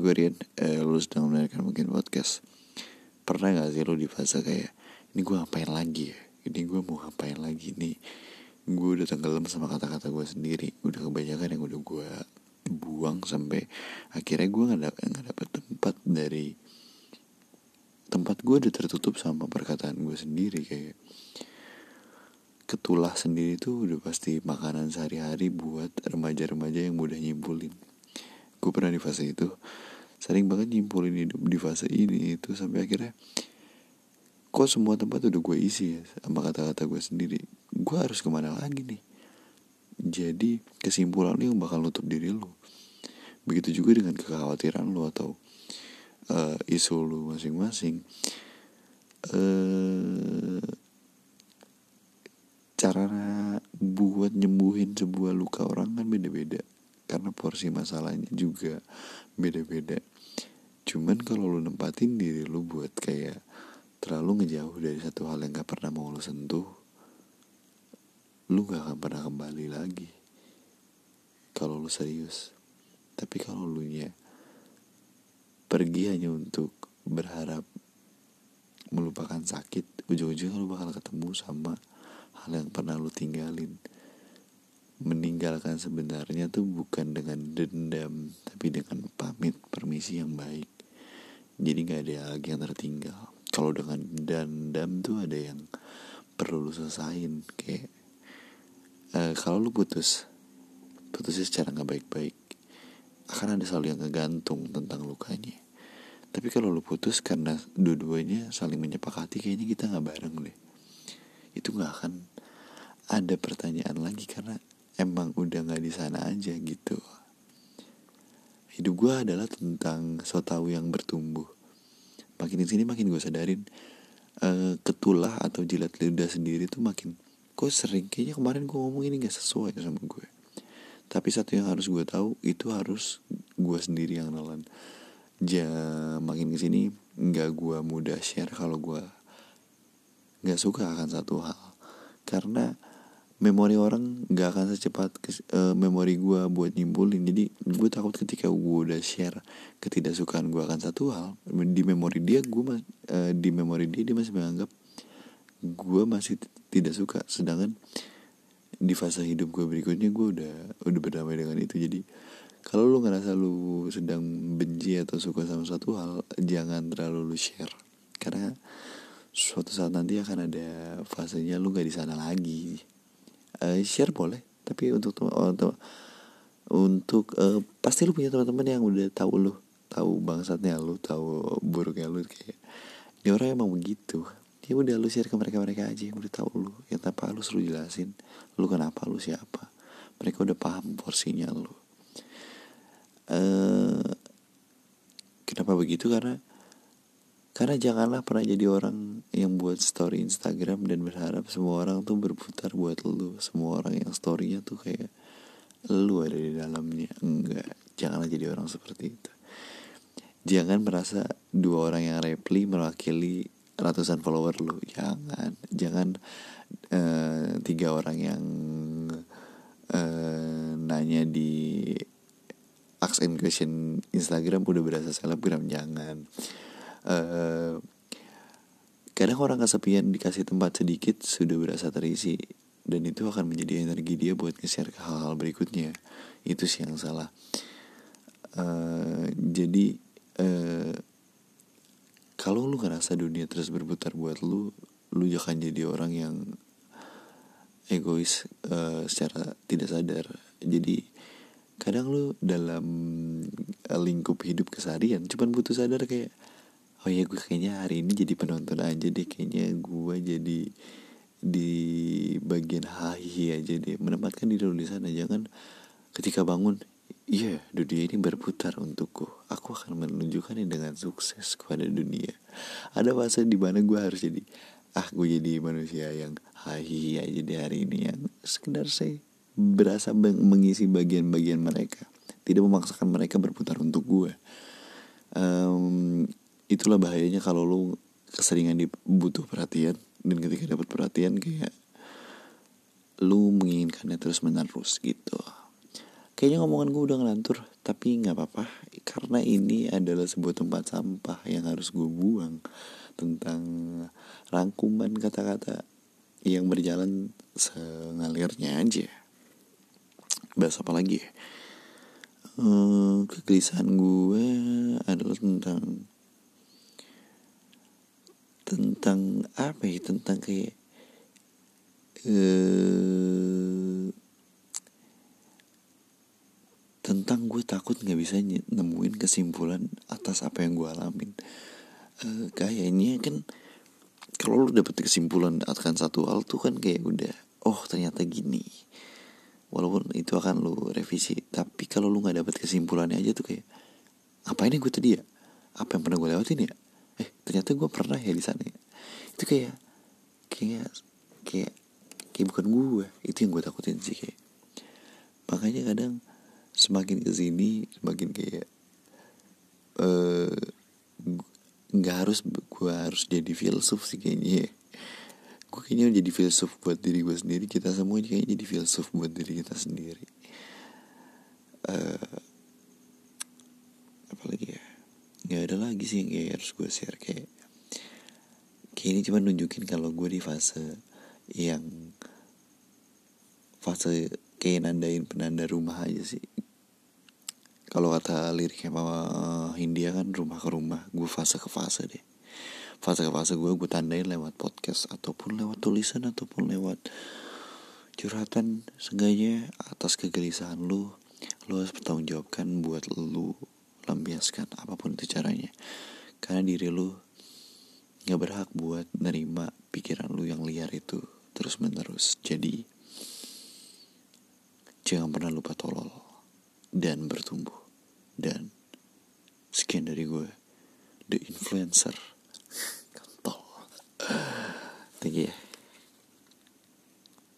gue Rian eh, Lu sedang mendengarkan mungkin podcast. Pernah gak sih lu di fase kayak Ini gue ngapain lagi ya? Ini gue mau ngapain lagi nih? Gue udah tenggelam sama kata-kata gue sendiri. Udah kebanyakan yang udah gue buang Sampai akhirnya gue gak, dapet, gak dapet tempat dari Tempat gue udah tertutup sama perkataan gue sendiri Kayak Ketulah sendiri tuh udah pasti makanan sehari-hari buat remaja-remaja yang mudah nyimpulin gue pernah di fase itu. Sering banget nyimpulin hidup di fase ini itu sampai akhirnya kok semua tempat udah gue isi ya sama kata-kata gue sendiri. Gue harus ke mana lagi nih? Jadi kesimpulan yang bakal nutup diri lo begitu juga dengan kekhawatiran lo atau uh, isu lo masing-masing. Uh, cara buat nyembuhin sebuah luka orang kan beda-beda karena porsi masalahnya juga beda-beda. Cuman kalau lu nempatin diri lu buat kayak terlalu ngejauh dari satu hal yang gak pernah mau lu sentuh lu gak akan pernah kembali lagi. Kalau lu serius. Tapi kalau lu nya pergi hanya untuk berharap melupakan sakit ujung-ujungnya lu bakal ketemu sama hal yang pernah lu tinggalin meninggalkan sebenarnya tuh bukan dengan dendam tapi dengan pamit permisi yang baik. Jadi nggak ada lagi yang tertinggal. Kalau dengan dendam tuh ada yang perlu lu selesain kayak uh, kalau lu putus putusnya secara nggak baik-baik akan ada selalu yang ngegantung tentang lukanya. Tapi kalau lu putus karena dua-duanya saling menyepakati kayaknya kita nggak bareng deh. Itu nggak akan ada pertanyaan lagi karena emang udah nggak di sana aja gitu. Hidup gue adalah tentang so tau yang bertumbuh. Makin di sini makin gue sadarin uh, ketulah atau jilat lidah sendiri tuh makin kok sering? Kayaknya kemarin gue ngomong ini gak sesuai sama gue. Tapi satu yang harus gue tahu itu harus gue sendiri yang nelan. Ja makin ke sini nggak gue mudah share kalau gue nggak suka akan satu hal. Karena memori orang gak akan secepat uh, memori gue buat nyimpulin. Jadi gue takut ketika gue udah share ketidaksukaan gue akan satu hal di memori dia gue uh, di memori dia dia masih menganggap gue masih tidak suka. Sedangkan di fase hidup gue berikutnya gue udah udah berdamai dengan itu. Jadi kalau lu ngerasa lu sedang benci atau suka sama satu hal jangan terlalu lu share. Karena suatu saat nanti akan ada fasenya lu gak di sana lagi uh, share boleh. Tapi untuk untuk untuk uh, pasti lu punya teman-teman yang udah tahu lu tahu bangsatnya lu tahu buruknya lu kayak dia orang emang begitu. Ya udah lu share ke mereka mereka aja yang udah tahu lu. Yang tanpa lu jelasin? Lu kenapa? Lu siapa? Mereka udah paham porsinya lu. Uh, kenapa begitu? Karena karena janganlah pernah jadi orang yang buat story Instagram dan berharap semua orang tuh berputar buat lu. Semua orang yang storynya tuh kayak lu ada di dalamnya. Enggak, janganlah jadi orang seperti itu. Jangan merasa dua orang yang reply mewakili ratusan follower lu. Jangan, jangan uh, tiga orang yang uh, nanya di ask and question Instagram udah berasa selebgram jangan uh, kadang orang kesepian dikasih tempat sedikit sudah berasa terisi dan itu akan menjadi energi dia buat nge-share ke hal-hal berikutnya. Itu sih yang salah. Uh, jadi uh, kalau lu ngerasa dunia terus berputar buat lu lu jangan jadi orang yang egois uh, secara tidak sadar. Jadi kadang lu dalam lingkup hidup keseharian cuman butuh sadar kayak oh ya gue kayaknya hari ini jadi penonton aja deh. Kayaknya gue jadi di bagian hahi aja deh. Menempatkan diri di sana. Jangan ketika bangun iya yeah, dunia ini berputar untukku. Aku akan menunjukkannya dengan sukses kepada dunia. Ada masa di mana gue harus jadi ah gue jadi manusia yang hahi aja di hari ini. Yang sekedar saya berasa mengisi bagian-bagian mereka. Tidak memaksakan mereka berputar untuk gue um, itulah bahayanya kalau lu keseringan dibutuh perhatian dan ketika dapat perhatian kayak lu menginginkannya terus menerus gitu. Kayaknya ngomongan gue udah ngelantur tapi nggak apa-apa. Karena ini adalah sebuah tempat sampah yang harus gue buang tentang rangkuman kata-kata yang berjalan sengalirnya aja. Bahas apa lagi ya? Hmm, kegelisahan gue adalah tentang tentang apa ya? Tentang kayak uh, tentang gue takut nggak bisa nemuin kesimpulan atas apa yang gue alamin. Uh, kayaknya kan kalau lu dapet kesimpulan akan satu hal tuh kan kayak udah oh ternyata gini. Walaupun itu akan lu revisi tapi kalau lu nggak dapet kesimpulannya aja tuh kayak apa ini gue tadi ya? Apa yang pernah gue lewatin ya eh ternyata gue pernah ya di sana ya. Itu kayak kayak kayak kayak bukan gue itu yang gue takutin sih kayak. Makanya kadang semakin ke sini semakin kayak eh, nggak uh, harus gue harus jadi filsuf sih kayaknya ya. gue kayaknya jadi filsuf buat diri gue sendiri. Kita semua kayaknya jadi filsuf buat diri kita sendiri. Uh, apalagi ya nggak ada lagi sih yang kayak harus gue share kayak kayak ini cuma nunjukin kalau gue di fase yang fase kayak nandain penanda rumah aja sih. Kalau kata liriknya Mama Hindia kan rumah ke rumah gue fase ke fase deh. Fase ke fase gue gue tandain lewat podcast ataupun lewat tulisan ataupun lewat curhatan seenggaknya atas kegelisahan lu lu harus bertanggung jawabkan buat lu lampiaskan apa pun itu caranya. Karena diri lu nggak berhak buat nerima pikiran lu yang liar itu terus menerus jadi jangan pernah lupa tolol dan bertumbuh. Dan sekian dari gue the influencer. Kantol thank you ya